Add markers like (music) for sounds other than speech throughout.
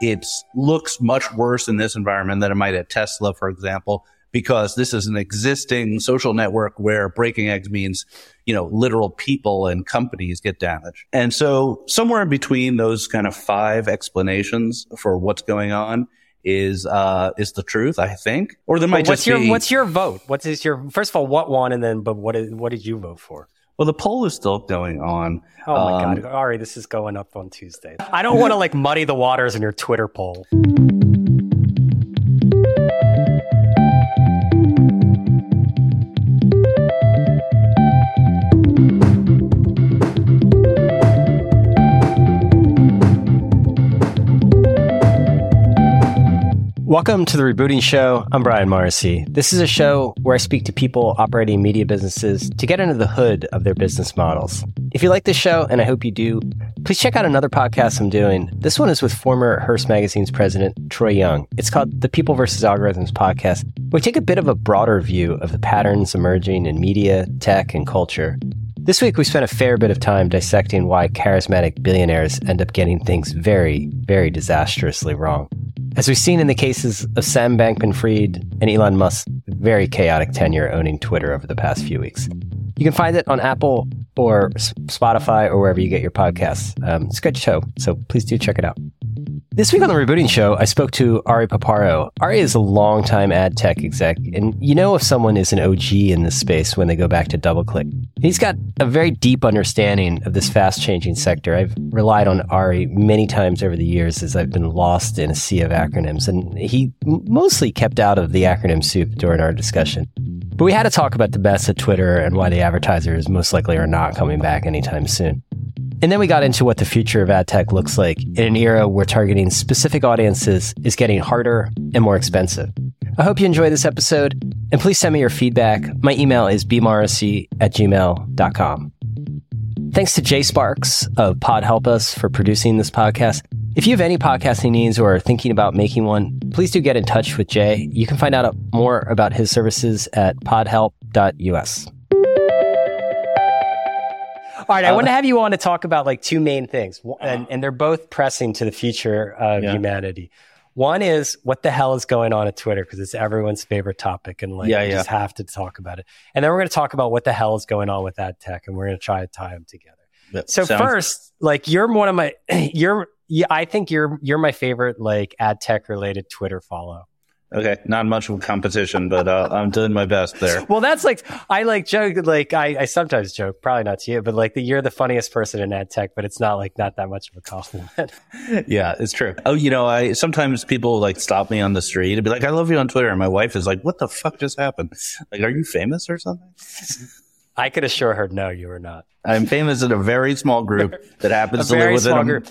it looks much worse in this environment than it might at Tesla, for example, because this is an existing social network where breaking eggs means, you know, literal people and companies get damaged. And so somewhere in between those kind of five explanations for what's going on is uh is the truth, I think. Or there might be what's just your be what's your vote? What is your first of all what won and then but what is what did you vote for? Well the poll is still going on. Oh my Um, god, Ari, this is going up on Tuesday. I don't want to like muddy the waters in your Twitter poll. Welcome to the Rebooting Show. I'm Brian Morrissey. This is a show where I speak to people operating media businesses to get under the hood of their business models. If you like this show, and I hope you do, please check out another podcast I'm doing. This one is with former Hearst Magazine's president, Troy Young. It's called the People versus Algorithms podcast. We take a bit of a broader view of the patterns emerging in media, tech, and culture. This week, we spent a fair bit of time dissecting why charismatic billionaires end up getting things very, very disastrously wrong. As we've seen in the cases of Sam Bankman Fried and Elon Musk's very chaotic tenure owning Twitter over the past few weeks. You can find it on Apple or Spotify or wherever you get your podcasts. Um, it's a good show, so please do check it out. This week on the Rebooting Show, I spoke to Ari Paparo. Ari is a longtime ad tech exec, and you know if someone is an OG in this space when they go back to DoubleClick. He's got a very deep understanding of this fast changing sector. I've relied on Ari many times over the years as I've been lost in a sea of acronyms, and he mostly kept out of the acronym soup during our discussion. But we had to talk about the best at Twitter and why the advertisers most likely are not coming back anytime soon. And then we got into what the future of ad tech looks like in an era where targeting specific audiences is getting harder and more expensive. I hope you enjoy this episode, and please send me your feedback. My email is bmorrissey at gmail.com. Thanks to Jay Sparks of Pod Help Us for producing this podcast. If you have any podcasting needs or are thinking about making one, please do get in touch with Jay. You can find out more about his services at podhelp.us. All right, I uh, want to have you on to talk about like two main things, uh-huh. and, and they're both pressing to the future of Yeah. humanity. One is what the hell is going on at Twitter because it's everyone's favorite topic, and like Yeah, we yeah. just have to talk about it. And then we're going to talk about what the hell is going on with ad tech, and we're going to try to tie them together. Yep, So sounds- first, like you're one of my, (clears throat) you're, yeah, I think you're you're my favorite like ad tech related Twitter follow. Okay, not much of a competition, but uh, I'm doing my best there. (laughs) Well, that's like I like joke like I, I sometimes joke, probably not to you, but like the, you're the funniest person in ad tech, but it's not like not that much of a compliment. (laughs) Yeah, it's true. Oh, you know, I sometimes people like stop me on the street and be like, "I love you on Twitter," and my wife is like, "What the fuck just happened? Like, are you famous or something?" I could assure her, no, you are not. I'm famous in a very small group (laughs) that happens to live within a, group.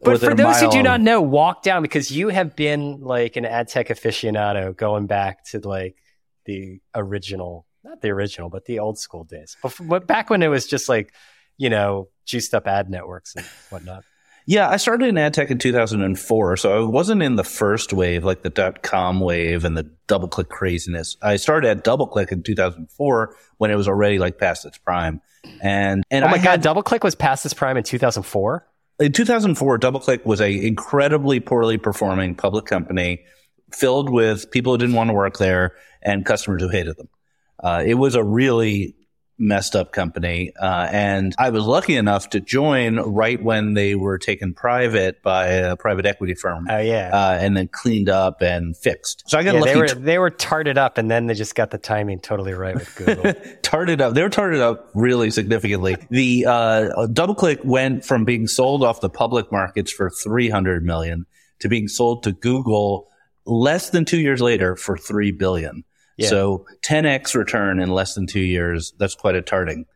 But for those who do not know, walk down because you have been like an ad tech aficionado going back to like the original, not the original, but the old school days. But back when it was just like, you know, juiced up ad networks and whatnot. Yeah, I started in ad tech in 2004, so I wasn't in the first wave, like the dot com wave and the DoubleClick craziness. I started at DoubleClick in 2004 when it was already like past its prime. And, and Oh my I God, had, DoubleClick was past its prime in 2004. In 2004, DoubleClick was a incredibly poorly performing public company filled with people who didn't want to work there and customers who hated them. Uh, it was a really messed up company. Uh, and I was lucky enough to join right when they were taken private by a private equity firm. Oh yeah. Uh, and then cleaned up and fixed. So I got yeah, lucky. they were t- they were tarted up, and then they just got the timing totally right with Google. (laughs) tarted up. They were tarted up really significantly. The uh, DoubleClick went from being sold off the public markets for 300 million to being sold to Google less than two years later for 3 billion. Yeah. So 10x return in less than two years. That's quite a tarting.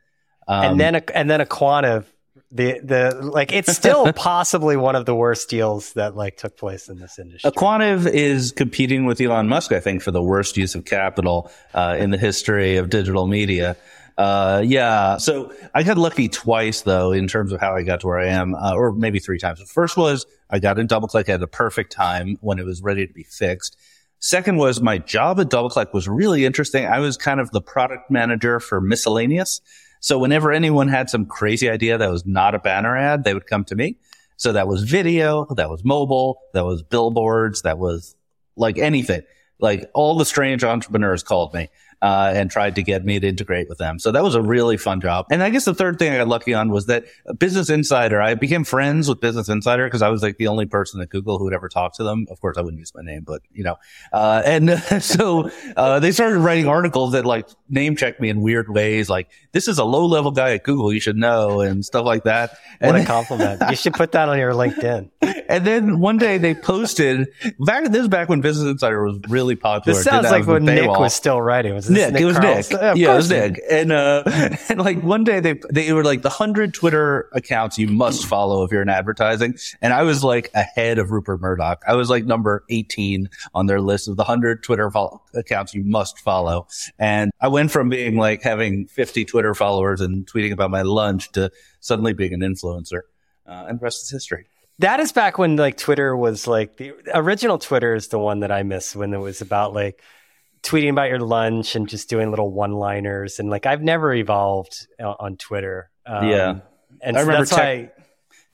Um, and then a, and then aQuantive, the the like it's still (laughs) possibly one of the worst deals that like took place in this industry. aQuantive is competing with Elon Musk, I think, for the worst use of capital uh, in the history of digital media. Uh, yeah. So I got lucky twice, though, in terms of how I got to where I am, uh, or maybe three times. The first was I got in DoubleClick at the perfect time when it was ready to be fixed. Second was my job at DoubleClick was really interesting. I was kind of the product manager for miscellaneous. So whenever anyone had some crazy idea that was not a banner ad, they would come to me. So that was video, that was mobile, that was billboards, that was like anything. Like all the strange entrepreneurs called me uh, and tried to get me to integrate with them. So that was a really fun job. And I guess the third thing I got lucky on was that Business Insider, I became friends with Business Insider because I was like the only person at Google who would ever talk to them. Of course, I wouldn't use my name, but you know, uh, and (laughs) so uh, they started writing articles that like name checked me in weird ways. Like this is a low level guy at Google. You should know and stuff like that. What and a compliment. you should put that on your LinkedIn. (laughs) And then one day they posted back. This is back when Business Insider was really popular. This sounds like when Nick was still writing. Was Nick, Nick? It was Carlson? Nick. Yeah, Yeah, it was. Nick. And uh, (laughs) and like one day they they were like the hundred Twitter accounts you must follow if you're in advertising. And I was like ahead of Rupert Murdoch. I was like number eighteen on their list of the hundred Twitter accounts you must follow. And I went from being like having fifty Twitter followers and tweeting about my lunch to suddenly being an influencer. Uh, and the rest is history. That is back when like Twitter was like the original Twitter is the one that I miss when it was about like tweeting about your lunch and just doing little one liners and like I've never evolved on, on Twitter. Um, Yeah. and I so remember that's why.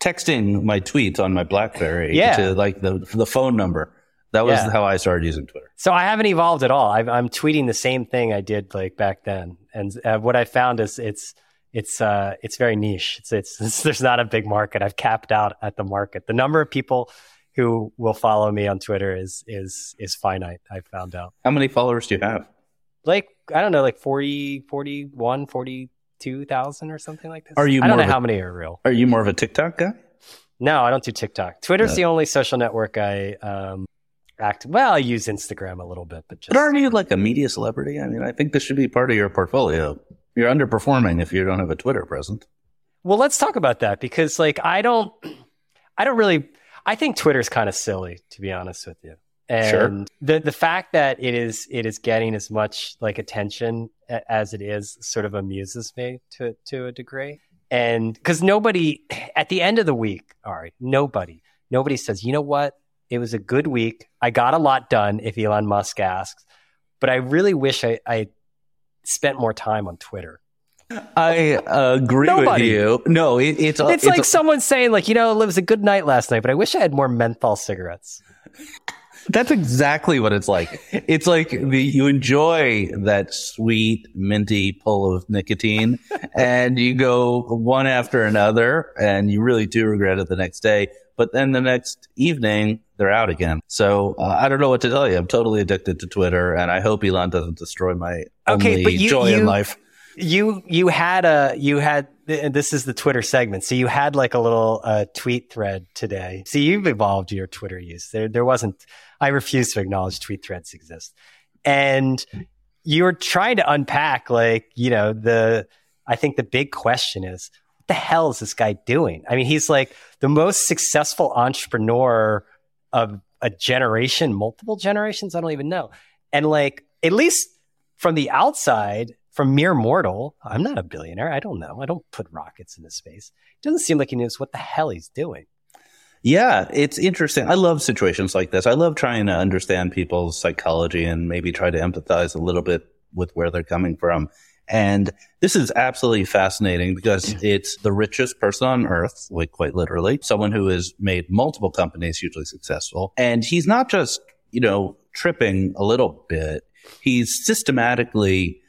texting my tweets on my BlackBerry Yeah. to like the the phone number. That was Yeah. how I started using Twitter. So I haven't evolved at all. i I'm tweeting the same thing I did like back then, and uh, what I found is it's it's uh it's very niche. It's, it's it's (laughs) there's not a big market. I've capped out at the market. The number of people who will follow me on Twitter is is is finite. I found out. How many followers do you have? Like I don't know, like 40, 41, 42,000 or something like this. Are you I don't know a- how many are real. Are you more of a TikTok guy? No, I don't do TikTok. Twitter's No. the only social network I um act. Well, I use Instagram a little bit, but just But aren't you like a media celebrity? I mean, I think this should be part of your portfolio. You're underperforming if you don't have a Twitter presence. Well, let's talk about that because like I don't (clears throat) I don't really I think Twitter's kind of silly to be honest with you. And Sure. the the fact that it is it is getting as much like attention a- as it is sort of amuses me to to a degree. And cuz nobody at the end of the week, all right, nobody nobody says, "You know what? It was a good week. I got a lot done if Elon Musk asks." But I really wish I, I spent more time on Twitter. I uh, agree Nobody. with you. No, it, it's a- It's, like someone saying, like, you know, it was a good night last night, but I wish I had more menthol cigarettes. That's exactly what it's like. It's like the, you enjoy that sweet, minty pull of nicotine and you go one after another and you really do regret it the next day. But then the next evening, they're out again. So uh, I don't know what to tell you. I'm totally addicted to Twitter and I hope Elon doesn't destroy my Okay, only but you- joy in life. You you had a you had this is the Twitter segment. So you had like a little uh, tweet thread today. See, you've evolved your Twitter use. There there wasn't. I refuse to acknowledge tweet threads exist, and you were trying to unpack like you know the. I think the big question is what the hell is this guy doing? I mean, he's like the most successful entrepreneur of a generation, multiple generations. I don't even know. And like, at least from the outside, from mere mortal, I'm not a billionaire. I don't know. I don't put rockets into space. It doesn't seem like he knows what the hell he's doing. Yeah, it's interesting. I love situations like this. I love trying to understand people's psychology and maybe try to empathize a little bit with where they're coming from. And this is absolutely fascinating because it's the richest person on earth, like quite literally, someone who has made multiple companies hugely successful. And he's not just, you know, tripping a little bit. He's systematically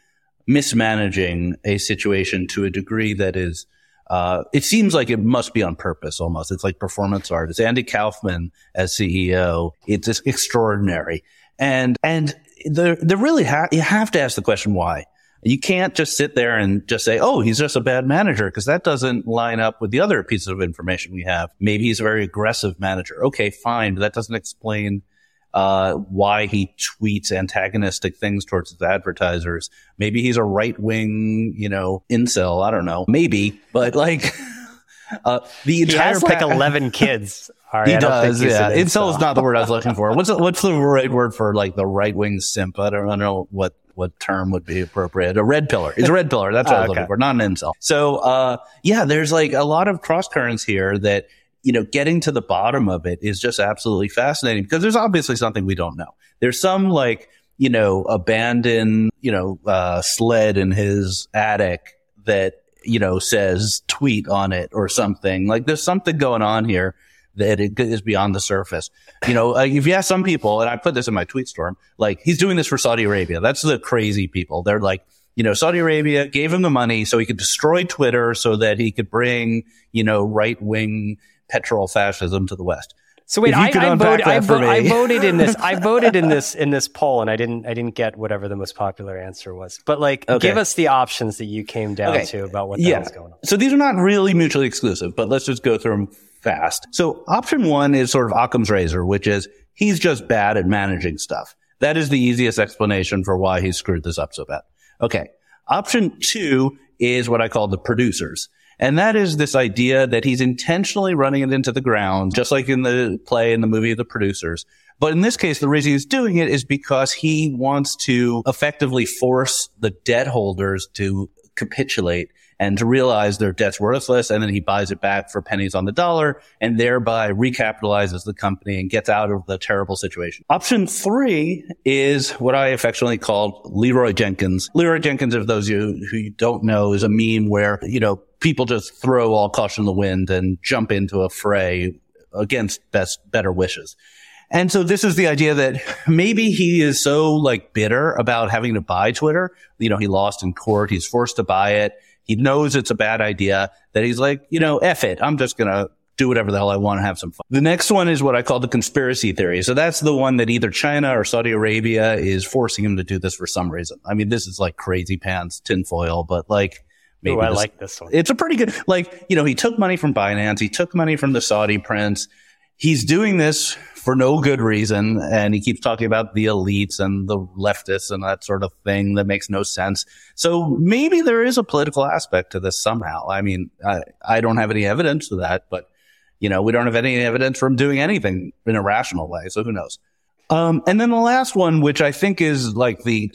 mismanaging a situation to a degree that is uh, it seems like it must be on purpose almost. It's like performance art. It's Andy Kaufman as CEO. It's just extraordinary. And, and the, the really ha- you have to ask the question why. You can't just sit there and just say, oh, he's just a bad manager because that doesn't line up with the other pieces of information we have. Maybe he's a very aggressive manager. Okay, fine. But that doesn't explain uh, why he tweets antagonistic things towards his advertisers. Maybe he's a right wing, you know, incel. I don't know. Maybe, but like, (laughs) uh, the He entire has like pa- 11 (laughs) kids. Right, He I don't think does, yeah. Incel is not the word I was looking for. What's the, what's the right word for like the right wing simp? I don't, I don't know what what term would be appropriate. A red pillar. It's a red pillar. That's what I was (laughs) Oh, okay. looking for. Not an incel. So, uh, yeah, there's like a lot of cross currents here that you know, getting to the bottom of it is just absolutely fascinating because there's obviously something we don't know. There's some like, you know, abandoned, you know, uh, sled in his attic that you know, says tweet on it or something. Like there's something going on here that it is beyond the surface. You know, uh, if you ask some people, and I put this in my tweet storm, like he's doing this for Saudi Arabia. That's the crazy people. They're like, you know, Saudi Arabia gave him the money so he could destroy Twitter so that he could bring, you know, right wing petrol fascism to the West. So wait, I, I, voted, I, vo- I, voted in this. (laughs) I voted in this in this poll, and I didn't. I didn't get whatever the most popular answer was. But like, okay. give us the options that you came down okay. to about what the yeah. hell's going on. So these are not really mutually exclusive, but let's just go through them fast. So option one is sort of Occam's razor, which is he's just bad at managing stuff. That is the easiest explanation for why he screwed this up so bad. Okay. Option two is what I call the producers. And that is this idea that he's intentionally running it into the ground, just like in the play and the movie of the producers. But in this case, the reason he's doing it is because he wants to effectively force the debt holders to capitulate and to realize their debt's worthless. And then he buys it back for pennies on the dollar and thereby recapitalizes the company and gets out of the terrible situation. Option three is what I affectionately called Leroy Jenkins. Leroy Jenkins, if those of you who don't know, is a meme where, you know, people just throw all caution in the wind and jump into a fray against best, better wishes. And so this is the idea that maybe he is so like bitter about having to buy Twitter. You know, he lost in court. He's forced to buy it. He knows it's a bad idea that he's like, you know, F it. I'm just going to do whatever the hell I want and have some fun. The next one is what I call the conspiracy theory. So that's the one that either China or Saudi Arabia is forcing him to do this for some reason. I mean, this is like crazy pants, tinfoil, but like, Maybe Ooh, I this, like this one. It's a pretty good, like, you know, he took money from Binance. He took money from the Saudi prince. He's doing this for no good reason. And he keeps talking about the elites and the leftists and that sort of thing that makes no sense. So maybe there is a political aspect to this somehow. I mean, I, I don't have any evidence of that, but you know, we don't have any evidence from doing anything in a rational way. So who knows? Um, and then the last one, which I think is like the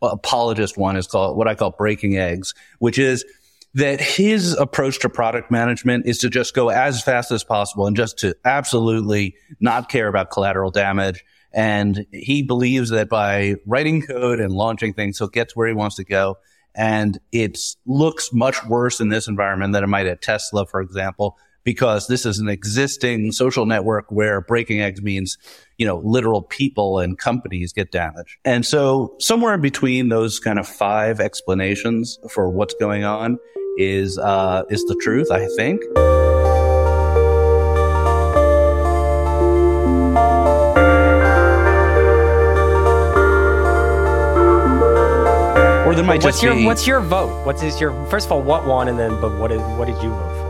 apologist one is called what I call breaking eggs, which is that his approach to product management is to just go as fast as possible and just to absolutely not care about collateral damage. And he believes that by writing code and launching things, he'll get to where he wants to go. And it looks much worse in this environment than it might at Tesla, for example, because this is an existing social network where breaking eggs means, you know, literal people and companies get damaged. And so somewhere in between those kind of five explanations for what's going on is, uh, is the truth, I think. Or there might what's just your be, what's your vote? What is your first of all what won and then but what is what did you vote for?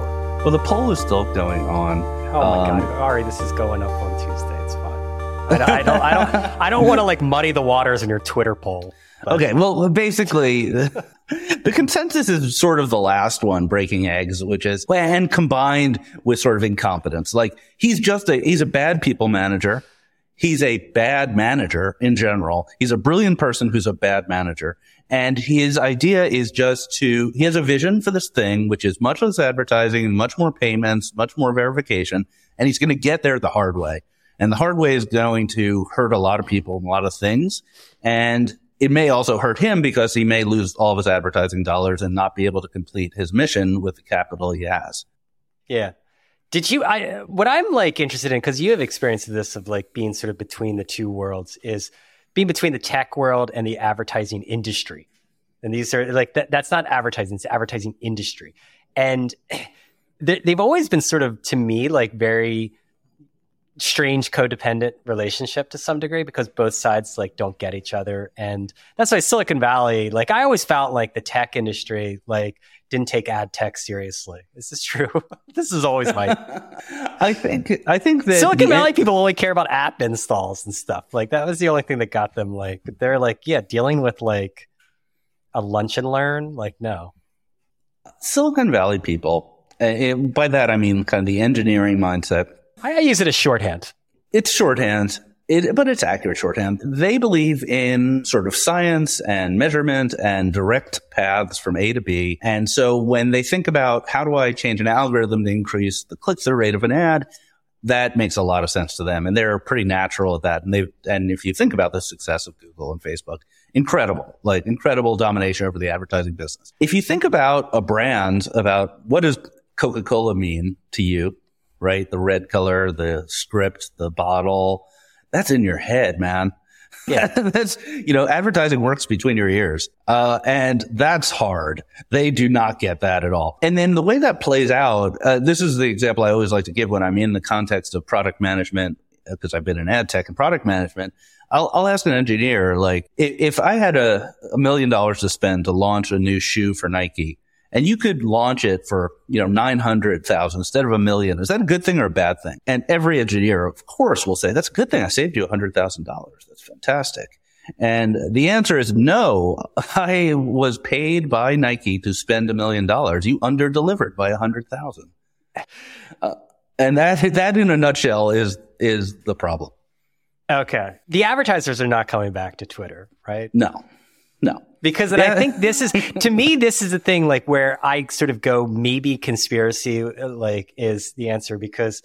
Well, the poll is still going on. Oh my um, god, Ari, this is going up on Tuesday. It's fine. I, I don't, I don't, I don't want to like muddy the waters in your Twitter poll. But. Okay, well, basically, the consensus is sort of the last one, breaking eggs, which is and combined with sort of incompetence. Like he's just a he's a bad people manager. He's a bad manager in general. He's a brilliant person who's a bad manager. And his idea is just to, he has a vision for this thing, which is much less advertising, much more payments, much more verification. And he's going to get there the hard way. And the hard way is going to hurt a lot of people and a lot of things. And it may also hurt him because he may lose all of his advertising dollars and not be able to complete his mission with the capital he has. Yeah. Did you, I, what I'm like interested in, cause you have experience of this of like being sort of between the two worlds is, being between the tech world and the advertising industry. And these are like, that, that's not advertising, it's advertising industry. And (clears throat) they've always been sort of, to me, like very strange codependent relationship to some degree because both sides like don't get each other and that's why silicon valley like i always felt like the tech industry like didn't take ad tech seriously. Is this true. (laughs) This is always my (laughs) i think i think that silicon valley people only care about app installs and stuff. Like that was the only thing that got them like they're like yeah dealing with like a lunch and learn? Like no. Silicon valley people uh, by that i mean kind of the engineering mindset. I use it as shorthand. It's shorthand. It, but it's accurate shorthand. They believe in sort of science and measurement and direct paths from A to B. And so when they think about how do I change an algorithm to increase the click through rate of an ad, that makes a lot of sense to them, and they're pretty natural at that. And they and if you think about the success of Google and Facebook, incredible, like incredible domination over the advertising business. If you think about a brand, about what does Coca Cola mean to you, right? The red color, the script, the bottle, that's in your head, man. Yeah, (laughs) that's you know, advertising works between your ears, uh, and that's hard. They do not get that at all. And then the way that plays out, uh, this is the example I always like to give when I'm in the context of product management, because uh, I've been in ad tech and product management. I'll, I'll ask an engineer, like, if, if I had a, a million dollars to spend to launch a new shoe for Nike, and you could launch it for, you know, 900,000 instead of a million. Is that a good thing or a bad thing? And every engineer, of course, will say, that's a good thing. I saved you $100,000. That's fantastic. And the answer is no. (laughs) I was paid by Nike to spend a million dollars. You under delivered by a hundred thousand. Uh, and that, that in a nutshell is, is the problem. Okay. The advertisers are not coming back to Twitter, right? No. No. Because yeah. I think this is, to me, this is the thing like where I sort of go, maybe conspiracy like is the answer because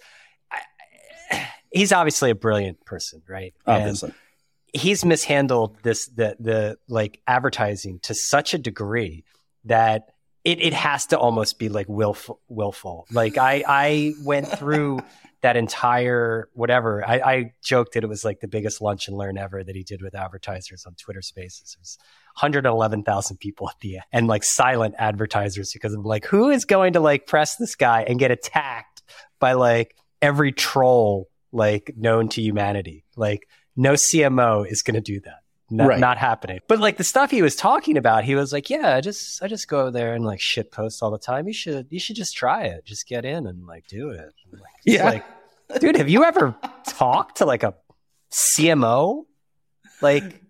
I, he's obviously a brilliant person, right? Obviously. And he's mishandled this, the, the like advertising to such a degree that it, it has to almost be like willful, willful. Like I, I went through (laughs) that entire whatever. I, I, joked that it was like the biggest lunch and learn ever that he did with advertisers on Twitter Spaces. It was 111,000 people at the end and like silent advertisers because I'm like, who is going to like press this guy and get attacked by like every troll like known to humanity? Like no CMO is going to do that. Not, right. not happening. But like the stuff he was talking about, he was like, "Yeah, I just I just go there and like shit post all the time. You should you should just try it. Just get in and like do it." Like, yeah, like, dude, have you ever talked to like a CMO? Like,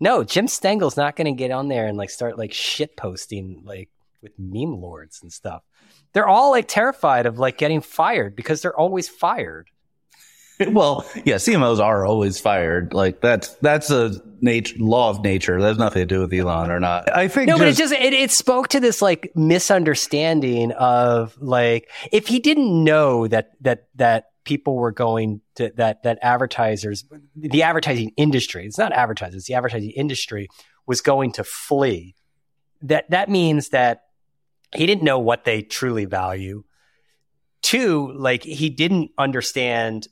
no, Jim Stengel's not going to get on there and like start like shit posting like with meme lords and stuff. They're all like terrified of like getting fired because they're always fired. (laughs) well, yeah, CMOs are always fired. Like that's that's a nature law of nature. That has nothing to do with Elon or not. I think no, just, but it just it, it spoke to this like misunderstanding of like if he didn't know that that that people were going to that that advertisers the advertising industry it's not advertisers the advertising industry was going to flee. That that means that he didn't know what they truly value. Two like he didn't understand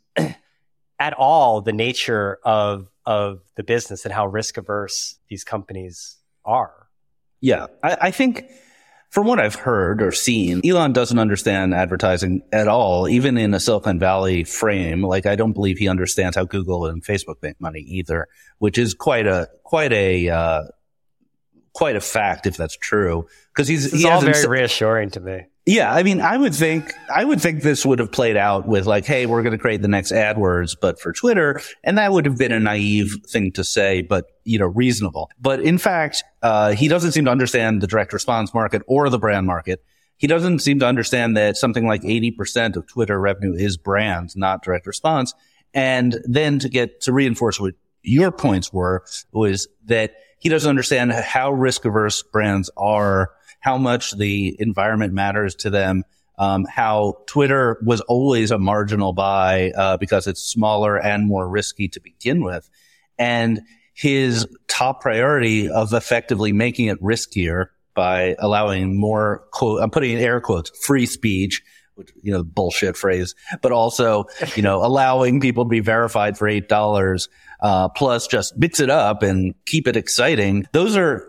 (clears throat) at all the nature of of the business and how risk averse these companies are. Yeah I, I think from what I've heard or seen, Elon doesn't understand advertising at all, even in a Silicon Valley frame. Like, I don't believe he understands how Google and Facebook make money either, which is quite a, quite a, uh, quite a fact if that's true. Cause he's, it's he all very reassuring to me. Yeah, I mean, I would think I would think this would have played out with like, hey, we're going to create the next AdWords, but for Twitter, and that would have been a naive thing to say, but you know, reasonable. But in fact, uh, he doesn't seem to understand the direct response market or the brand market. He doesn't seem to understand that something like eighty percent of Twitter revenue is brands, not direct response. And then to get to reinforce what your points were was that he doesn't understand how risk averse brands are how much the environment matters to them. Um, how Twitter was always a marginal buy uh, because it's smaller and more risky to begin with, and his top priority of effectively making it riskier by allowing more quote I'm putting in air quotes free speech, which you know bullshit phrase, but also you know (laughs) allowing people to be verified for eight dollars uh, plus just mix it up and keep it exciting. Those are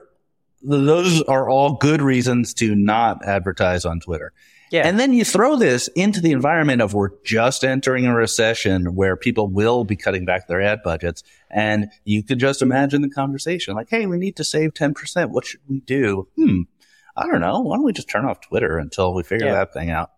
those are all good reasons to not advertise on Twitter. Yeah. And then you throw this into the environment of we're just entering a recession where people will be cutting back their ad budgets. And you could just imagine the conversation like, Hey, we need to save 10%. What should we do? Hmm. I don't know. Why don't we just turn off Twitter until we figure yeah. that thing out?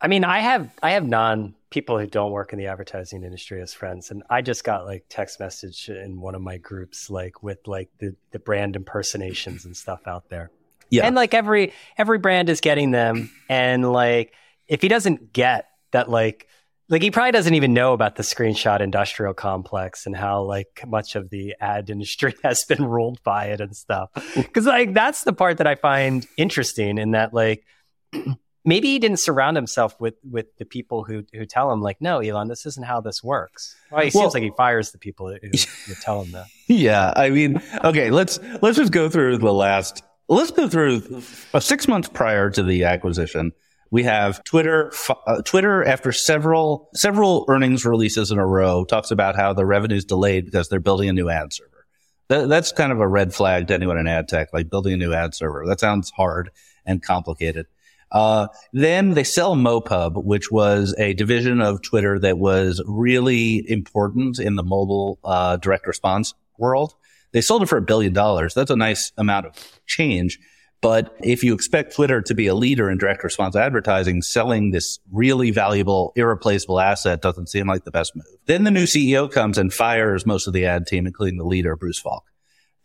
I mean, I have, I have non people who don't work in the advertising industry as friends. And I just got like text message in one of my groups, like with like the, the brand impersonations and stuff out there. Yeah. And like every, every brand is getting them. And like, if he doesn't get that, like, like he probably doesn't even know about the screenshot industrial complex and how like much of the ad industry (laughs) has been ruled by it and stuff. Cause like that's the part that I find interesting in that like (clears throat) maybe he didn't surround himself with with the people who who tell him like, no, Elon, this isn't how this works. Well, he Well- seems like he fires the people who, who tell him that. (laughs) Yeah, I mean, okay, let's let's just go through the last. Let's go through uh, six months prior to the acquisition. We have Twitter. Uh, Twitter, after several several earnings releases in a row, talks about how the revenue's delayed because they're building a new ad server. That, that's kind of a red flag to anyone in ad tech, like building a new ad server. That sounds hard and complicated. Uh, then they sell MoPub, which was a division of Twitter that was really important in the mobile uh, direct response world. They sold it for a billion dollars. That's a nice amount of change. But if you expect Twitter to be a leader in direct response advertising, selling this really valuable, irreplaceable asset doesn't seem like the best move. Then the new CEO comes and fires most of the ad team, including the leader, Bruce Falck.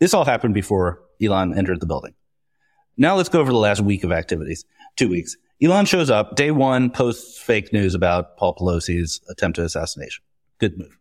This all happened before Elon entered the building. Now let's go over the last week of activities. Two weeks. Elon shows up. Day one, posts fake news about Paul Pelosi's attempted assassination. Good move.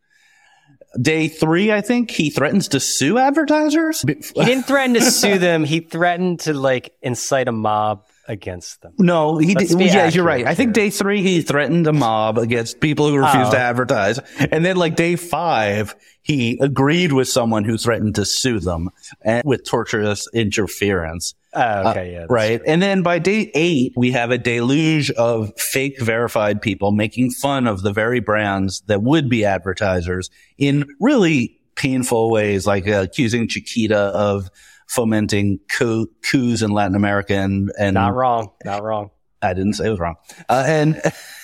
Day three, I think he threatens to sue advertisers. He didn't threaten to sue them. He threatened to like incite a mob against them. No, he did. Yeah, you're right. I think day three he threatened a mob against people who refused Oh. to advertise, and then like day five he agreed with someone who threatened to sue them and with torturous interference. Oh, okay, yeah, that's right. And then by day eight, we have a deluge of fake verified people making fun of the very brands that would be advertisers in really painful ways, like uh, accusing Chiquita of fomenting coup- coups in Latin America and, and Not wrong. Not wrong. I didn't say it was wrong. Uh, and (laughs)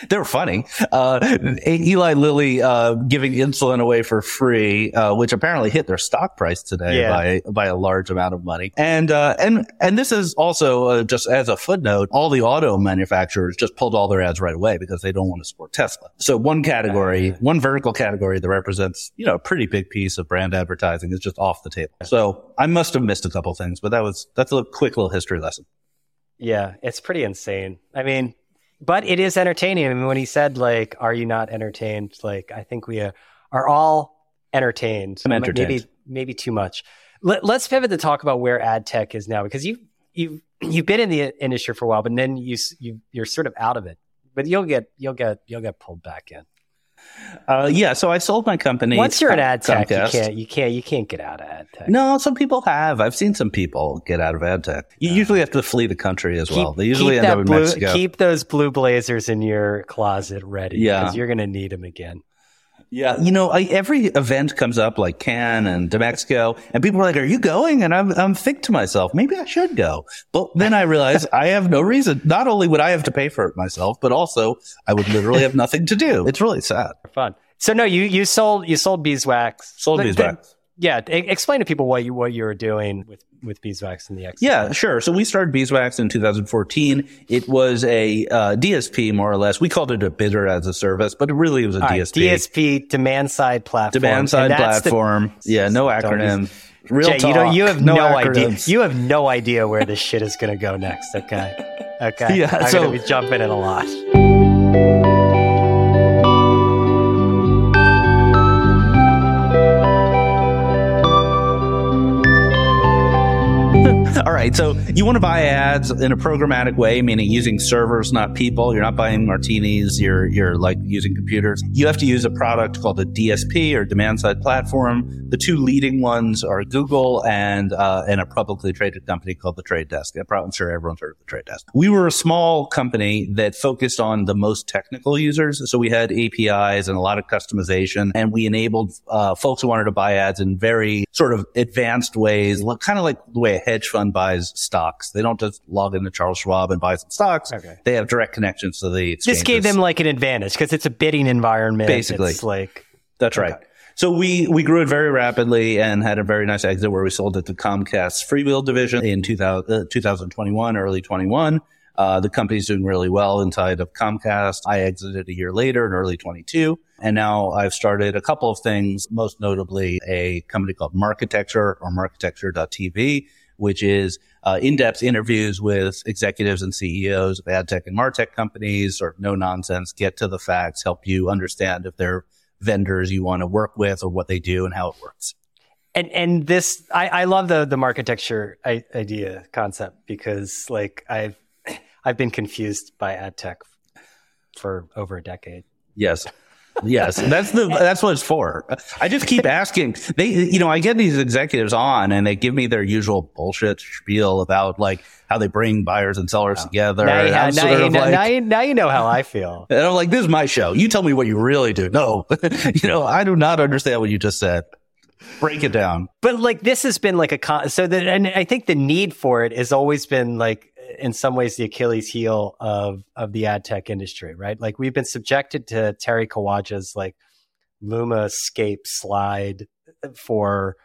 (laughs) they were funny. Uh, Eli Lilly uh, giving insulin away for free, uh, which apparently hit their stock price today Yeah. by by a large amount of money. And uh, and and this is also uh, just as a footnote, all the auto manufacturers just pulled all their ads right away because they don't want to support Tesla. So one category, one vertical category that represents you know a pretty big piece of brand advertising is just off the table. So I must have missed a couple things, but that was that's a quick little history lesson. Yeah, it's pretty insane. I mean, but it is entertaining. I mean, when he said like, "Are you not entertained?" Like, I think we uh, are all entertained. I'm entertained. Maybe maybe too much. Let, let's pivot to talk about where ad tech is now because you you you've been in the industry for a while, but then you you you're sort of out of it. But you'll get you'll get you'll get pulled back in. Uh, yeah, so I sold my company. Once you're Com- ad tech, you can't you can't you can't get out of ad tech. No, some people have. I've seen some people get out of ad tech. You usually have to flee the country as well. They usually end up in blue, Mexico. Keep those blue blazers in your closet ready. Yeah. because you're going to need them again. Yeah, you know, I, every event comes up like Cannes and to Mexico, and people are like, "Are you going?" And I'm, I'm think to myself, maybe I should go. But then I realize I have no reason. Not only would I have to pay for it myself, but also I would literally have nothing to do. It's really sad. Fun. So no, you you sold you sold Beeswax. Sold Beeswax. Yeah, explain to people what you what you were doing with with Beeswax and the X. Yeah, sure. So we started Beeswax in 2014. It was a uh, DSP, more or less. We called it a bidder as a service, but it really was a All right, DSP. DSP demand side platform. Demand side that's the- platform. yeah, no Don't acronym. Real Jay, talk. you don't. You have no, idea. You have no idea where this shit is going to go next. Okay. (laughs) Okay. Yeah, I'm so- going to be jumping in a lot. (laughs) All right. So you want to buy ads in a programmatic way, meaning using servers, not people. You're not buying martinis. You're, you're like using computers. You have to use a product called a DSP or demand side platform. The two leading ones are Google and, uh, and a publicly traded company called the Trade Desk. I'm sure everyone's heard of the Trade Desk. We were a small company that focused on the most technical users. So we had APIs and a lot of customization and we enabled, uh, folks who wanted to buy ads in very sort of advanced ways, kind of like the way hedge fund buys stocks. They don't just log into Charles Schwab and buy some stocks. Okay. They have direct connections to the This gave them like an advantage because it's a bidding environment. Basically. it's like That's right. So we, we grew it very rapidly and had a very nice exit where we sold it to Comcast's FreeWheel division in 2000, uh, 2021, early 21. Uh, the company's doing really well inside of Comcast. I exited a year later in early 22. And now I've started a couple of things, most notably a company called Marketecture or Marketecture.tv, which is uh, in-depth interviews with executives and CEOs of ad tech and martech companies, sort of no nonsense, get to the facts, help you understand if they're vendors you want to work with or what they do and how it works. and and this I, I love the the Marketecture I, idea concept because like I've I've been confused by ad tech for over a decade. Yes. Yes, that's the that's what it's for. I just keep asking. They, you know, I get these executives on, and they give me their usual bullshit spiel about like how they bring buyers and sellers together. Now you, now, you, of now, like- now you- now you know how I feel. (laughs) and I'm like, this is my show. You tell me what you really do. No, (laughs) you know, I do not understand what you just said. Break it down. but like this has been like a con- so that and I think the need for it has always been like in some ways the Achilles heel of of the ad tech industry, right? Like we've been subjected to Terry Kawaja's like Lumascape slide for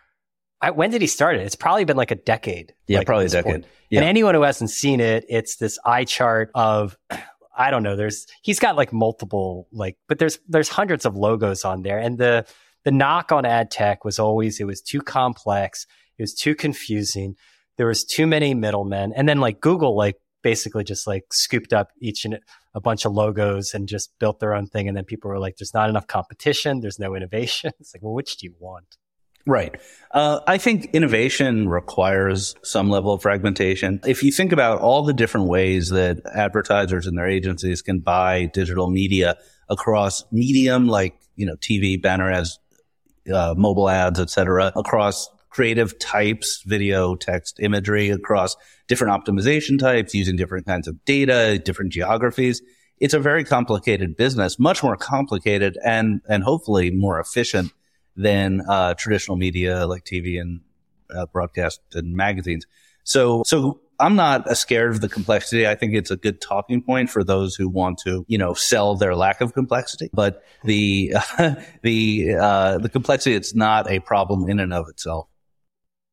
I, when did he start it? It's probably been like a decade. Yeah, like, probably a decade. Yeah. And anyone who hasn't seen it, it's this eye chart of (clears throat) I don't know. There's he's got like multiple like, but there's there's hundreds of logos on there, and the the knock on ad tech was always it was too complex, it was too confusing, there was too many middlemen, and then like Google like basically just like scooped up each and a bunch of logos and just built their own thing, and then people were like, "There's not enough competition, there's no innovation." (laughs) It's like, well, which do you want? Right. Uh, I think innovation requires some level of fragmentation. If you think about all the different ways that advertisers and their agencies can buy digital media across medium like, you know, TV, banner ads, uh, mobile ads, et cetera, across creative types, video, text, imagery, across different optimization types, using different kinds of data, different geographies. It's a very complicated business, much more complicated and, and hopefully more efficient than uh, traditional media like TV and uh, broadcast and magazines. So, so I'm not uh, scared of the complexity. I think it's a good talking point for those who want to, you know, sell their lack of complexity. But the (laughs) the uh, the complexity it's not a problem in and of itself.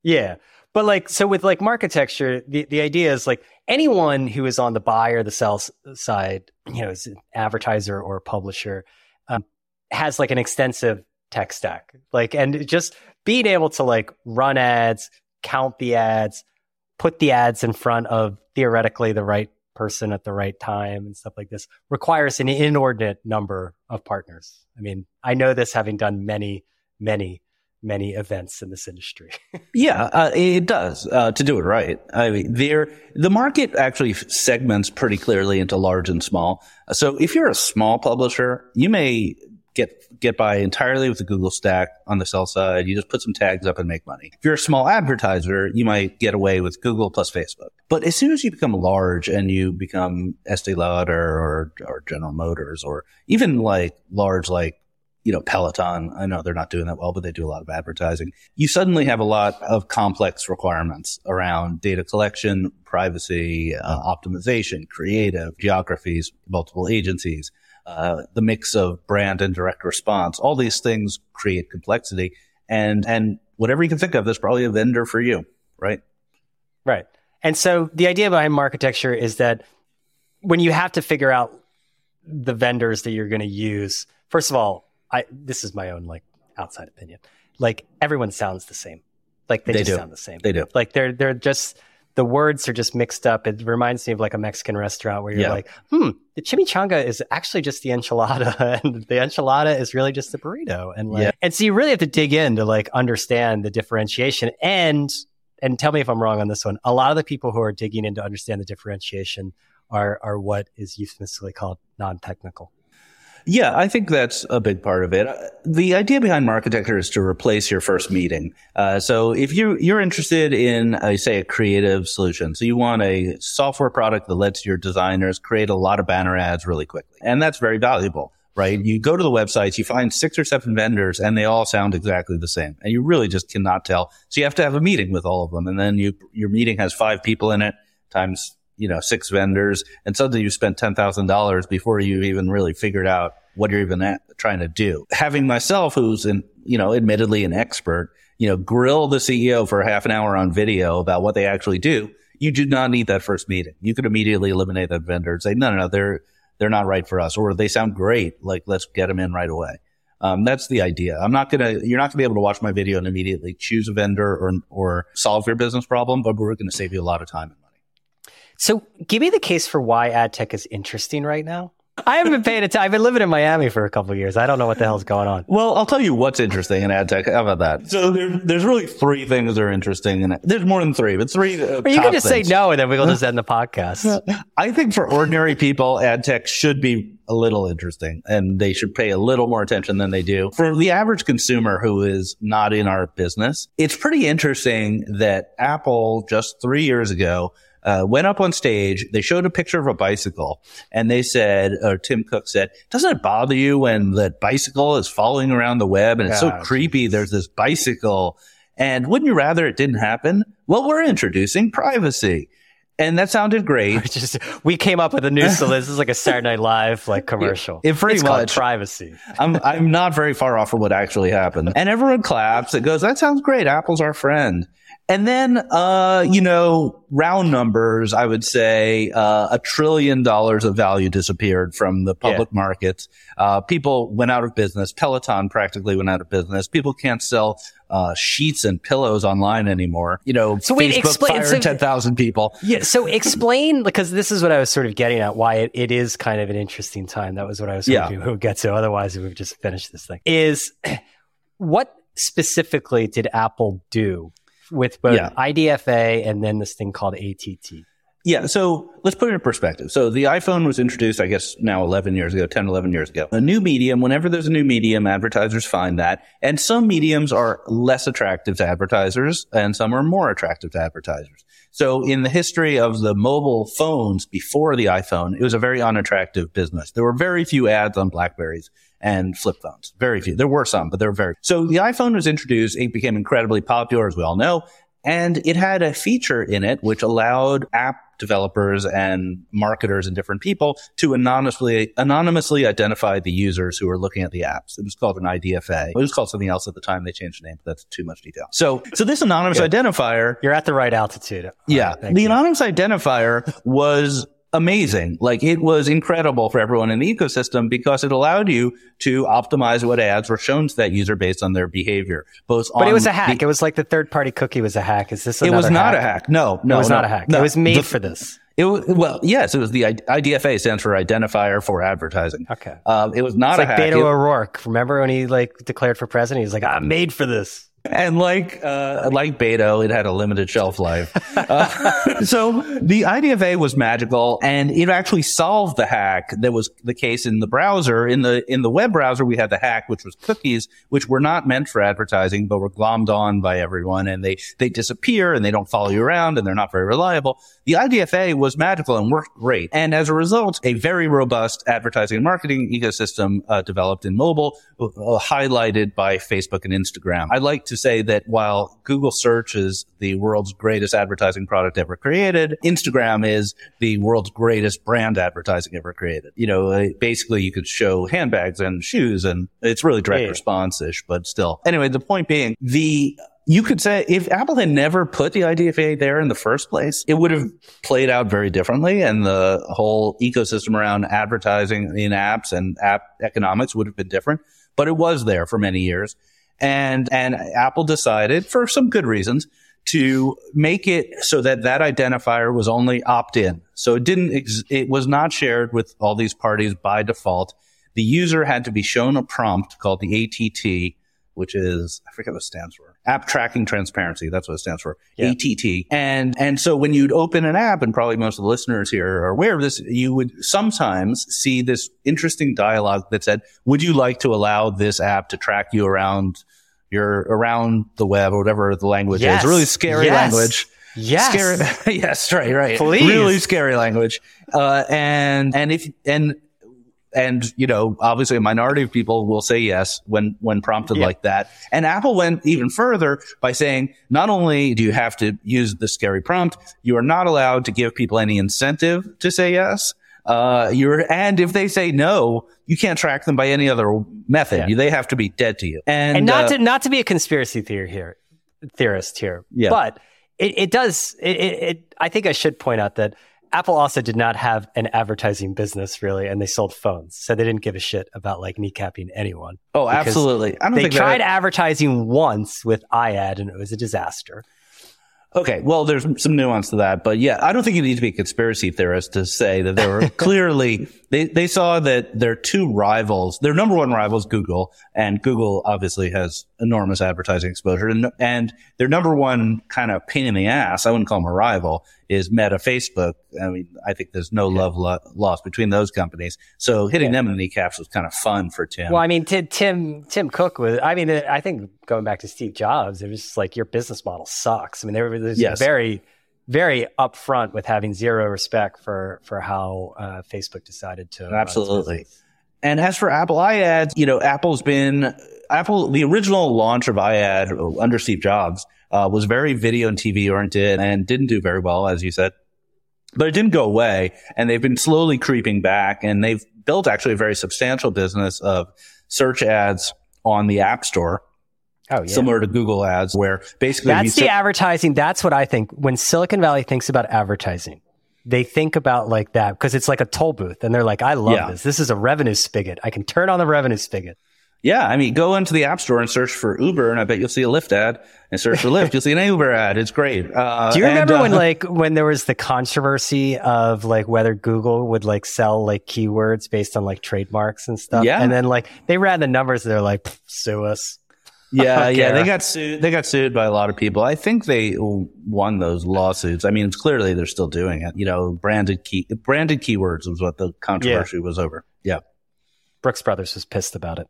Yeah. But like, so with like Marketecture, the, the idea is like anyone who is on the buy or the sell side, you know, is an advertiser or publisher, um, has like an extensive tech stack. Like, and just being able to like run ads, count the ads, put the ads in front of theoretically the right person at the right time and stuff like this requires an inordinate number of partners. I mean, I know this having done many, many, many events in this industry. (laughs) Yeah, uh, it does uh, to do it right. I mean, there the market actually segments pretty clearly into large and small. So if you're a small publisher, you may get get by entirely with the Google stack on the sell side. You just put some tags up and make money. If you're a small advertiser, you might get away with Google plus Facebook. But as soon as you become large and you become Estee Lauder or or General Motors or even like large like you know, Peloton. I know they're not doing that well, but they do a lot of advertising. You suddenly have a lot of complex requirements around data collection, privacy, uh, optimization, creative, geographies, multiple agencies, uh, the mix of brand and direct response. All these things create complexity. And, and whatever you can think of, there's probably a vendor for you, right? Right. And so the idea behind Marketecture is that when you have to figure out the vendors that you're going to use, first of all, I this is my own like outside opinion. Like everyone sounds the same. Like they, They just do. sound the same. They do. Like they're they're just the words are just mixed up. It reminds me of like a Mexican restaurant where you're Yeah. like, hmm, the chimichanga is actually just the enchilada, (laughs) and the enchilada is really just the burrito. And like, Yeah. and so you really have to dig in to like understand the differentiation. And and tell me if I'm wrong on this one. A lot of the people who are digging in to understand the differentiation are are what is euphemistically called non-technical. Yeah, I think that's a big part of it. Uh, The idea behind Marketecture is to replace your first meeting. Uh, so if you you're interested in, uh, say, a creative solution, so you want a software product that lets your designers create a lot of banner ads really quickly, and that's very valuable, right? You go to the websites, you find six or seven vendors, and they all sound exactly the same, and you really just cannot tell. So you have to have a meeting with all of them, and then you your meeting has five people in it times you know, six vendors, and suddenly you spent ten thousand dollars before you even really figured out what you're even at, trying to do. Having myself, who's in, you know, admittedly an expert, you know, grill the CEO for half an hour on video about what they actually do. You do not need that first meeting. You could immediately eliminate that vendor and say, no, no, no, they're they're not right for us, or they sound great. Like, let's get them in right away. Um, that's the idea. I'm not gonna. You're not gonna be able to watch my video and immediately choose a vendor or or solve your business problem, but we're gonna save you a lot of time. So give me the case for why ad tech is interesting right now. I haven't been paying attention. I've been living in Miami for a couple years. I don't know what the hell's going on. Well, I'll tell you what's interesting in ad tech. How about that? So there, there's really three things that are interesting in it. There's more than three, but three. Uh, Or you top can just things. say no, and then we'll just end the podcast. (laughs) I think for ordinary people, ad tech should be a little interesting and they should pay a little more attention than they do. For the average consumer who is not in our business, it's pretty interesting that Apple just three years ago uh, went up on stage. They showed a picture of a bicycle and they said, or Tim Cook said, doesn't it bother you when that bicycle is following around the web and it's so God, creepy? There's this bicycle. And wouldn't you rather it didn't happen? Well, we're introducing privacy. And that sounded great. Just we came up with a new so this is like a Saturday Night Live like (laughs) commercial. It pretty it's much- privacy. I'm I'm not very far off from what actually happened. And everyone claps. It goes, that sounds great. Apple's our friend. And then, uh, you know, round numbers, I would say, uh, a trillion dollars of value disappeared from the public markets. Uh, people went out of business. Peloton practically went out of business. People can't sell, uh, sheets and pillows online anymore. You know, So wait, Facebook explain- fired so- 10,000 people. Yeah. So explain because this is what I was sort of getting at. Why it, it is kind of an interesting time. That was what I was Yeah. hoping we would get to. Otherwise, we would just finish this thing. Is (clears throat) what specifically did Apple do with both Yeah. IDFA and then this thing called ATT? Yeah. So let's put it in perspective. So the iPhone was introduced, I guess, now 11 years ago, 10, 11 years ago. A new medium, whenever there's a new medium, advertisers find that. And some mediums are less attractive to advertisers and some are more attractive to advertisers. So in the history of the mobile phones before the iPhone, it was a very unattractive business. There were very few ads on Blackberries and flip phones. Very few. There were some, but there were very. So the iPhone was introduced. It became incredibly popular, as we all know. And it had a feature in it which allowed app developers and marketers and different people to anonymously anonymously identify the users who were looking at the apps. It was called an IDFA. It was called something else at the time. They changed the name, but that's too much detail. So, so this anonymous identifier You're at the right altitude. All yeah. right, the you. anonymous identifier was amazing. Like it was incredible for everyone in the ecosystem because it allowed you to optimize what ads were shown to that user based on their behavior. Both but it was a hack. the- it was like the third party cookie was a hack. Is this? it was not a hack. No, no, it was no, not a hack. no. It was made The- for this. It was, well, yes, it was the IDFA stands for Identifier for Advertising. Okay. Um, it was not It's a like hack. Beto It- O'Rourke. Remember when he like declared for president? He's like, I'm made for this. And like uh, like Beto, it had a limited shelf life. Uh, (laughs) so the IDFA was magical, and it actually solved the hack that was the case in the browser. In the in the web browser, we had the hack, which was cookies, which were not meant for advertising, but were glommed on by everyone, and they they disappear and they don't follow you around, and they're not very reliable. The IDFA was magical and worked great, and as a result, a very robust advertising and marketing ecosystem uh, developed in mobile, uh, highlighted by Facebook and Instagram. I'd like to say that while Google search is the world's greatest advertising product ever created, Instagram is the world's greatest brand advertising ever created. You know, uh, basically you could show handbags and shoes and it's really direct Yeah. response-ish, but still. Anyway, the point being the you could say if Apple had never put the IDFA there in the first place, it would have played out very differently and the whole ecosystem around advertising in apps and app economics would have been different. But it was there for many years. And, and Apple decided for some good reasons to make it so that that identifier was only opt in. So it didn't, ex- it was not shared with all these parties by default. The user had to be shown a prompt called the ATT, which is, I forget what it stands for. App tracking transparency. That's what it stands for. Yeah. ATT. And, and so when you'd open an app, and probably most of the listeners here are aware of this, you would sometimes see this interesting dialogue that said, would you like to allow this app to track you around your, around the web or whatever the language Yes. is? Really scary Yes. language. Yes. Scary. (laughs) yes, right, right. Please. Really scary language. Uh, and, and if, and, and, you know, obviously a minority of people will say yes when, when prompted Yeah. like that. And Apple went even further by saying, not only do you have to use the scary prompt, you are not allowed to give people any incentive to say yes. Uh, you're, and if they say no, you can't track them by any other method. Yeah. They have to be dead to you. And, and not uh, to not to be a conspiracy theory here, theorist here, Yeah. but it, it does. It, it, it I think I should point out that Apple also did not have an advertising business really, and they sold phones, so they didn't give a shit about like kneecapping anyone. oh, absolutely. I don't They think tried that, advertising once with iAd, and it was a disaster. Okay, well, there's some nuance to that, but yeah, I don't think you need to be a conspiracy theorist to say that there were (laughs) clearly they, they saw that their two rivals, their number one rivals, Google, and Google obviously has enormous advertising exposure. And, and their number one kind of pain in the ass, I wouldn't call them a rival, is Meta Facebook. I mean, I think there's no love lo- lost between those companies. So hitting yeah. them in the kneecaps was kind of fun for Tim. Well, I mean, t- Tim, Tim Cook was, I mean, I think going back to Steve Jobs, it was just like your business model sucks. I mean, there was yes. very, very upfront with having zero respect for for how uh, Facebook decided to absolutely. And as for Apple iAds, you know, Apple's been Apple. The original launch of iAd under Steve Jobs uh, was very video and TV oriented and didn't do very well, as you said. But it didn't go away, and they've been slowly creeping back, and they've built actually a very substantial business of search ads on the App Store Oh, yeah. Similar to Google ads where basically that's the advertising. That's what I think when Silicon Valley thinks about advertising. They think about like that because it's like a toll booth and they're like, I love yeah. this. This is a revenue spigot. I can turn on the revenue spigot. Yeah, I mean, go into the App Store and search for Uber, and I bet you'll see a Lyft ad. And search for Lyft, you'll see an Uber ad. It's great. Uh, Do you remember and, uh, when, (laughs) like, when there was the controversy of like whether Google would like sell like keywords based on like trademarks and stuff? Yeah. And then like they ran the numbers, and they're like, sue us. Yeah, yeah, they got sued. They got sued by a lot of people. I think they won those lawsuits. I mean, it's clearly they're still doing it. You know, branded key branded keywords was what the controversy yeah. was over. Yeah, Brooks Brothers was pissed about it.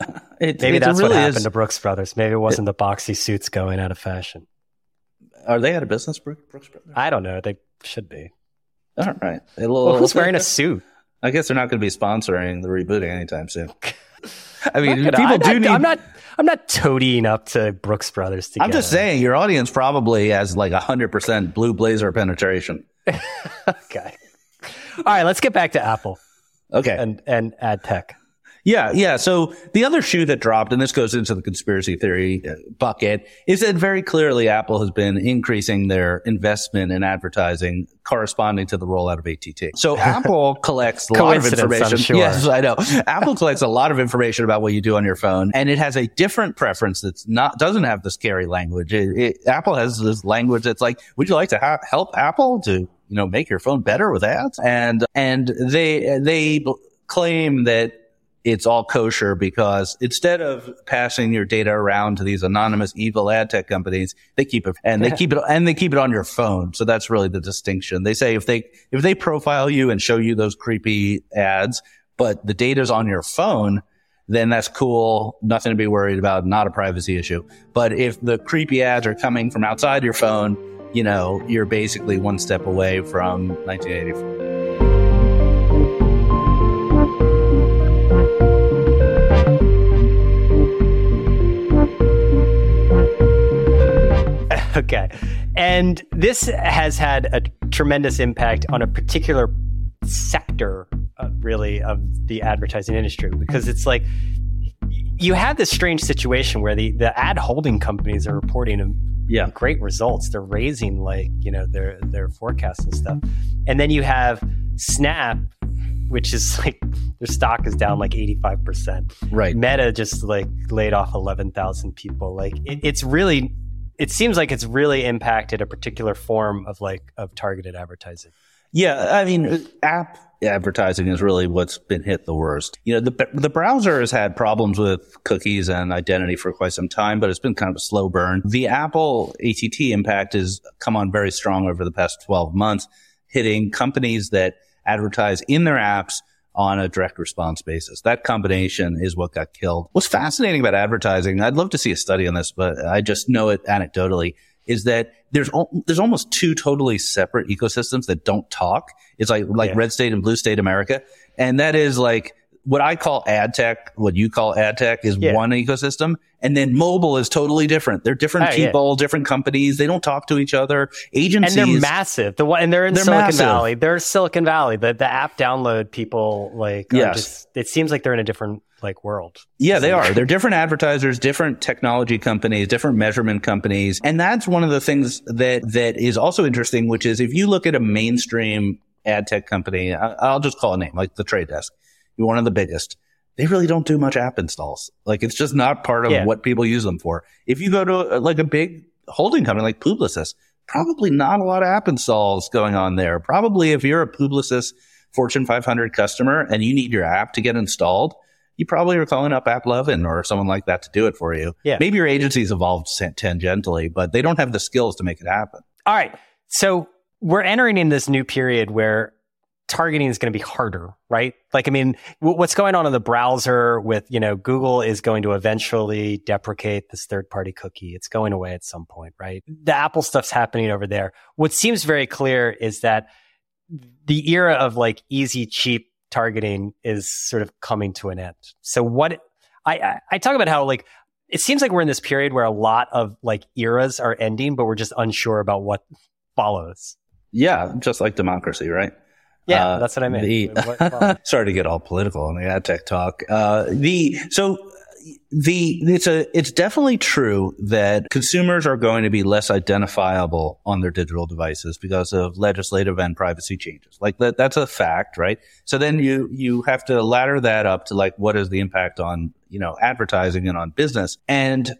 (laughs) it Maybe it that's really what happened is. to Brooks Brothers. Maybe it wasn't it, the boxy suits going out of fashion. Are they out of business, Brooks Brothers? I don't know. They should be. All right. Well, who's wearing a (laughs) suit? I guess they're not going to be sponsoring the rebooting anytime soon. (laughs) I mean, people I, do I, need. I'm not. I'm not toadying up to Brooks Brothers together. I'm just saying your audience probably has like 100% blue blazer penetration. (laughs) okay. All right, let's get back to Apple. Okay. And and ad tech. Yeah, yeah. So the other shoe that dropped, and this goes into the conspiracy theory uh, bucket, is that very clearly Apple has been increasing their investment in advertising corresponding to the rollout of ATT. So (laughs) Apple collects a lot of information. Sure. Yes, I know. Apple collects a lot of information about what you do on your phone, and it has a different preference that's not doesn't have the scary language. It, it, Apple has this language that's like, "Would you like to ha- help Apple to you know make your phone better with ads?" And and they they claim that it's all kosher because instead of passing your data around to these anonymous evil ad tech companies, they keep it and they (laughs) keep it and they keep it on your phone. So that's really the distinction. They say if they if they profile you and show you those creepy ads, but the data's on your phone, then that's cool. Nothing to be worried about. Not a privacy issue. But if the creepy ads are coming from outside your phone, you know, you're basically one step away from 1984. (laughs) Okay. And this has had a tremendous impact on a particular sector, uh, really, of the advertising industry because it's like you have this strange situation where the, the ad holding companies are reporting yeah. great results. They're raising like, you know, their their forecasts and stuff. And then you have Snap, which is (laughs) like their stock is down like 85%. Right. Meta just like laid off 11,000 people. Like it, it's really it seems like it's really impacted a particular form of like of targeted advertising. Yeah, I mean, app advertising is really what's been hit the worst. You know, the the browser has had problems with cookies and identity for quite some time, but it's been kind of a slow burn. The Apple ATT impact has come on very strong over the past 12 months, hitting companies that advertise in their apps on a direct response basis. That combination is what got killed. What's fascinating about advertising, I'd love to see a study on this, but I just know it anecdotally, is that there's there's almost two totally separate ecosystems that don't talk. It's like like yeah. red state and blue state America, and that is like what I call ad tech, what you call ad tech is yeah. one ecosystem. And then mobile is totally different. They're different oh, people, yeah. different companies. They don't talk to each other. Agencies. And they're massive. The one, and they're in they're Silicon massive. Valley. They're Silicon Valley. The, the app download people, like, yes. Just, it seems like they're in a different like world. Yeah, they are. They're (laughs) different advertisers, different technology companies, different measurement companies. And that's one of the things that, that is also interesting, which is if you look at a mainstream ad tech company, I'll just call a name, like the Trade Desk you're one of the biggest. They really don't do much app installs. Like it's just not part of yeah. what people use them for. If you go to uh, like a big holding company like Publicis, probably not a lot of app installs going on there. Probably if you're a Publicis Fortune 500 customer and you need your app to get installed, you probably are calling up AppLovin or someone like that to do it for you. Yeah. Maybe your agency's evolved tangentially, but they don't have the skills to make it happen. All right. So we're entering in this new period where targeting is going to be harder, right? Like, I mean, w- what's going on in the browser with, you know, Google is going to eventually deprecate this third party cookie. It's going away at some point, right? The Apple stuff's happening over there. What seems very clear is that the era of like easy, cheap targeting is sort of coming to an end. So what I, I, I talk about how like it seems like we're in this period where a lot of like eras are ending, but we're just unsure about what follows. Yeah, just like democracy, right? Yeah, uh, that's what I mean. The, (laughs) sorry to get all political on the ad tech talk. Uh, the so the it's a it's definitely true that consumers are going to be less identifiable on their digital devices because of legislative and privacy changes. Like that that's a fact, right? So then you you have to ladder that up to like what is the impact on, you know, advertising and on business. And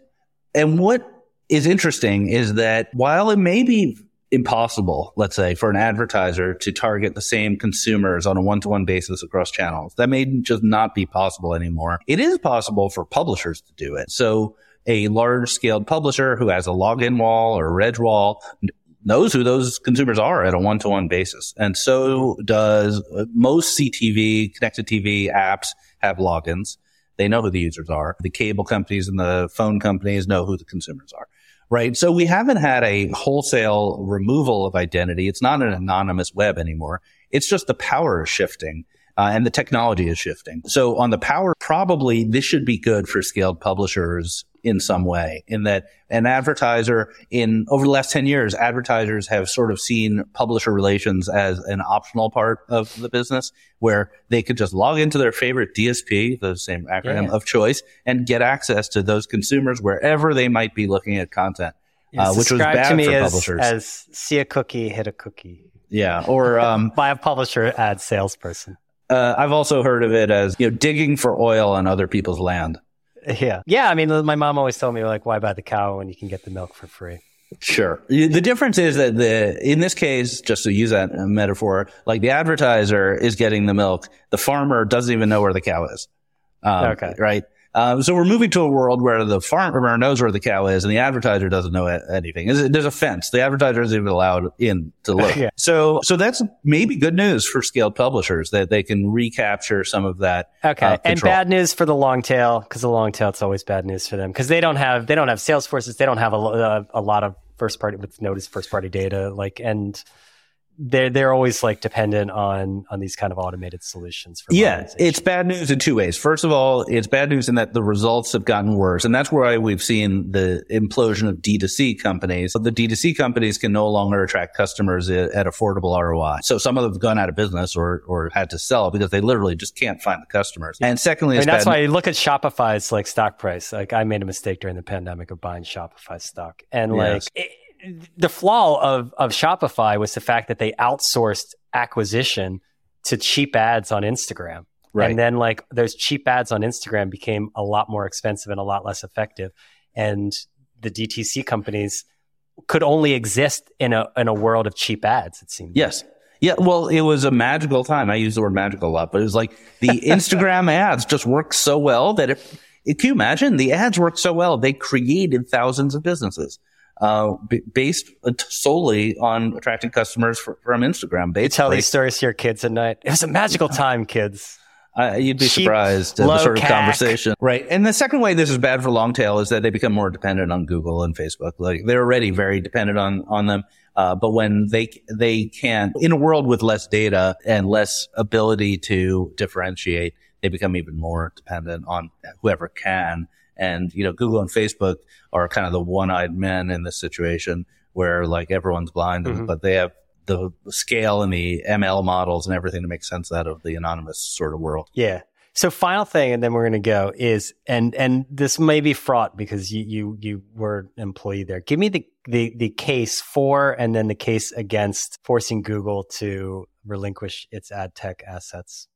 and what is interesting is that while it may be impossible, let's say, for an advertiser to target the same consumers on a one to one basis across channels. That may just not be possible anymore. It is possible for publishers to do it. So a large scaled publisher who has a login wall or a reg wall knows who those consumers are at a one to one basis. And so does most CTV, connected TV apps have logins. They know who the users are. The cable companies and the phone companies know who the consumers are right? So we haven't had a wholesale removal of identity. It's not an anonymous web anymore. It's just the power is shifting. Uh, and the technology is shifting. So on the power, probably this should be good for scaled publishers in some way in that an advertiser in over the last 10 years, advertisers have sort of seen publisher relations as an optional part of the business where they could just log into their favorite DSP, the same acronym yeah. of choice, and get access to those consumers wherever they might be looking at content. Uh, which was bad to me for as, publishers. As see a cookie, hit a cookie. Yeah, or um, (laughs) by a publisher ad salesperson. Uh, I've also heard of it as you know digging for oil on other people's land. Yeah. Yeah. I mean, my mom always told me, like, why buy the cow when you can get the milk for free? Sure. The difference is that the, in this case, just to use that metaphor, like the advertiser is getting the milk. The farmer doesn't even know where the cow is. Um, okay. Right. Um, so we're moving to a world where the farmer knows where the cow is and the advertiser doesn't know anything. There's a fence. The advertiser isn't even allowed in to look. (laughs) yeah. So, so that's maybe good news for scaled publishers that they can recapture some of that. Okay. Uh, and bad news for the long tail because the long tail, it's always bad news for them because they don't have, they don't have sales forces. They don't have a, a, a lot of first party with notice first party data. Like, and, they're they're always like dependent on on these kind of automated solutions. For yeah, it's bad news in two ways. First of all, it's bad news in that the results have gotten worse, and that's why we've seen the implosion of D2C companies. The D2C companies can no longer attract customers at, at affordable ROI. So some of them have gone out of business or or had to sell because they literally just can't find the customers. And secondly, I mean, that's why you look at Shopify's like stock price. Like I made a mistake during the pandemic of buying Shopify stock, and like. Yes. It, the flaw of of Shopify was the fact that they outsourced acquisition to cheap ads on Instagram. Right. And then like those cheap ads on Instagram became a lot more expensive and a lot less effective. And the DTC companies could only exist in a in a world of cheap ads, it seems. Yes. Yeah, well, it was a magical time. I use the word magical a lot, but it was like the (laughs) Instagram ads just worked so well that if, can you imagine? The ads worked so well, they created thousands of businesses uh, b- based solely on attracting customers for, from Instagram. They tell these stories to your kids at night. It was a magical time, kids. Uh, you'd be Cheap, surprised at the sort of CAC. conversation. Right. And the second way this is bad for long tail is that they become more dependent on Google and Facebook. Like they're already very dependent on, on them. Uh, but when they, they can't, in a world with less data and less ability to differentiate, they become even more dependent on whoever can. And, you know, Google and Facebook are kind of the one-eyed men in this situation where like everyone's blind, mm-hmm. but they have the scale and the ML models and everything to make sense out of the anonymous sort of world. Yeah. So final thing, and then we're going to go is, and, and this may be fraught because you, you, you were an employee there. Give me the, the, the case for, and then the case against forcing Google to relinquish its ad tech assets.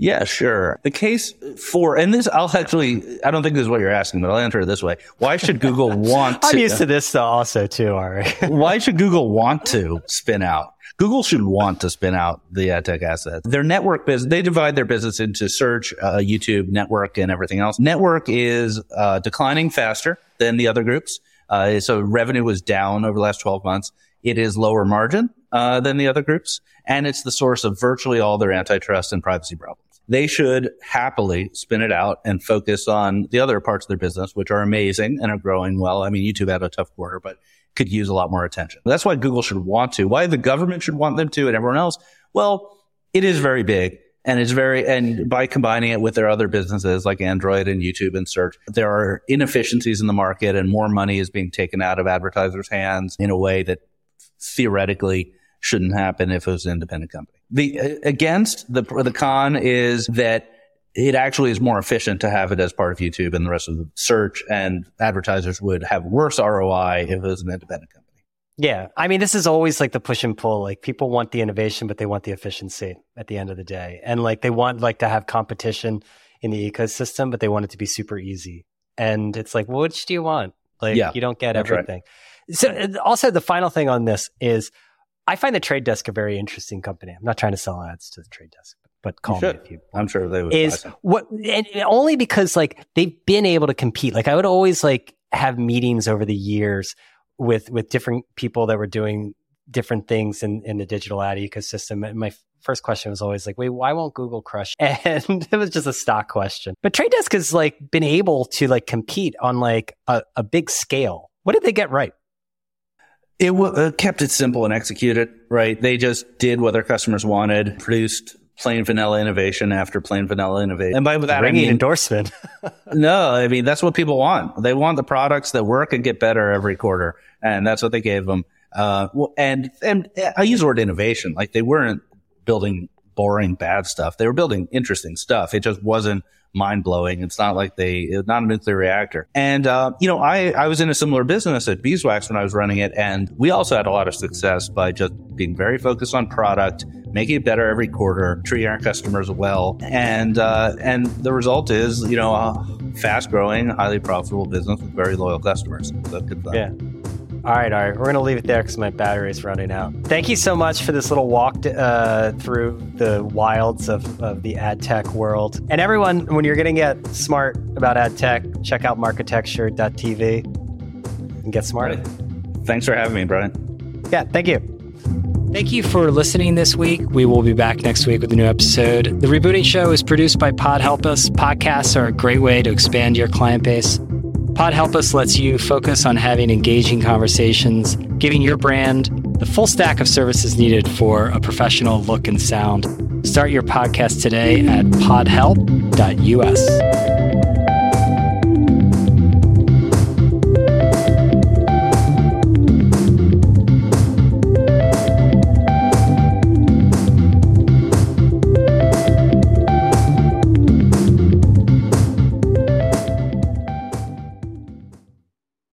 Yeah, sure. The case for, and this, I'll actually, I don't think this is what you're asking, but I'll answer it this way. Why should Google (laughs) want to? I'm used to this though also too, Ari. (laughs) why should Google want to spin out? Google should want to spin out the ad tech assets. Their network business, they divide their business into search, uh, YouTube, network, and everything else. Network is uh, declining faster than the other groups. Uh, so revenue was down over the last 12 months. It is lower margin uh, than the other groups, and it's the source of virtually all their antitrust and privacy problems they should happily spin it out and focus on the other parts of their business, which are amazing and are growing well. I mean, YouTube had a tough quarter, but could use a lot more attention. That's why Google should want to, why the government should want them to and everyone else. Well, it is very big and it's very, and by combining it with their other businesses like Android and YouTube and search, there are inefficiencies in the market and more money is being taken out of advertisers' hands in a way that theoretically shouldn't happen if it was an independent company. The against the the con is that it actually is more efficient to have it as part of YouTube and the rest of the search and advertisers would have worse ROI if it was an independent company. Yeah. I mean, this is always like the push and pull. Like people want the innovation, but they want the efficiency at the end of the day. And like they want like to have competition in the ecosystem, but they want it to be super easy. And it's like, well, which do you want? Like yeah, you don't get everything. Right. So also the final thing on this is I find the Trade Desk a very interesting company. I'm not trying to sell ads to the Trade Desk, but call me if you. I'm sure they would. Is what and only because like they've been able to compete. Like I would always like have meetings over the years with with different people that were doing different things in in the digital ad ecosystem. And my first question was always like, wait, why won't Google crush? (laughs) And it was just a stock question. But Trade Desk has like been able to like compete on like a, a big scale. What did they get right? It w- uh, kept it simple and executed, right? They just did what their customers wanted, produced plain vanilla innovation after plain vanilla innovation. And by that, Ringing I mean endorsement. (laughs) no, I mean, that's what people want. They want the products that work and get better every quarter. And that's what they gave them. Uh, well, and, and I use the word innovation. Like they weren't building boring, bad stuff. They were building interesting stuff. It just wasn't mind blowing. It's not like they, it's not a nuclear reactor. And, uh, you know, I, I was in a similar business at Beeswax when I was running it. And we also had a lot of success by just being very focused on product, making it better every quarter, treating our customers well. And, uh, and the result is, you know, a fast growing, highly profitable business with very loyal customers. So. Yeah. All right, all right. We're going to leave it there because my battery is running out. Thank you so much for this little walk uh, through the wilds of, of the ad tech world. And everyone, when you're going to get smart about ad tech, check out marketecture.tv and get smart. Right. Thanks for having me, Brian. Yeah, thank you. Thank you for listening this week. We will be back next week with a new episode. The Rebooting Show is produced by Pod Help Us. Podcasts are a great way to expand your client base. Pod Help Us lets you focus on having engaging conversations, giving your brand the full stack of services needed for a professional look and sound. Start your podcast today at podhelp.us.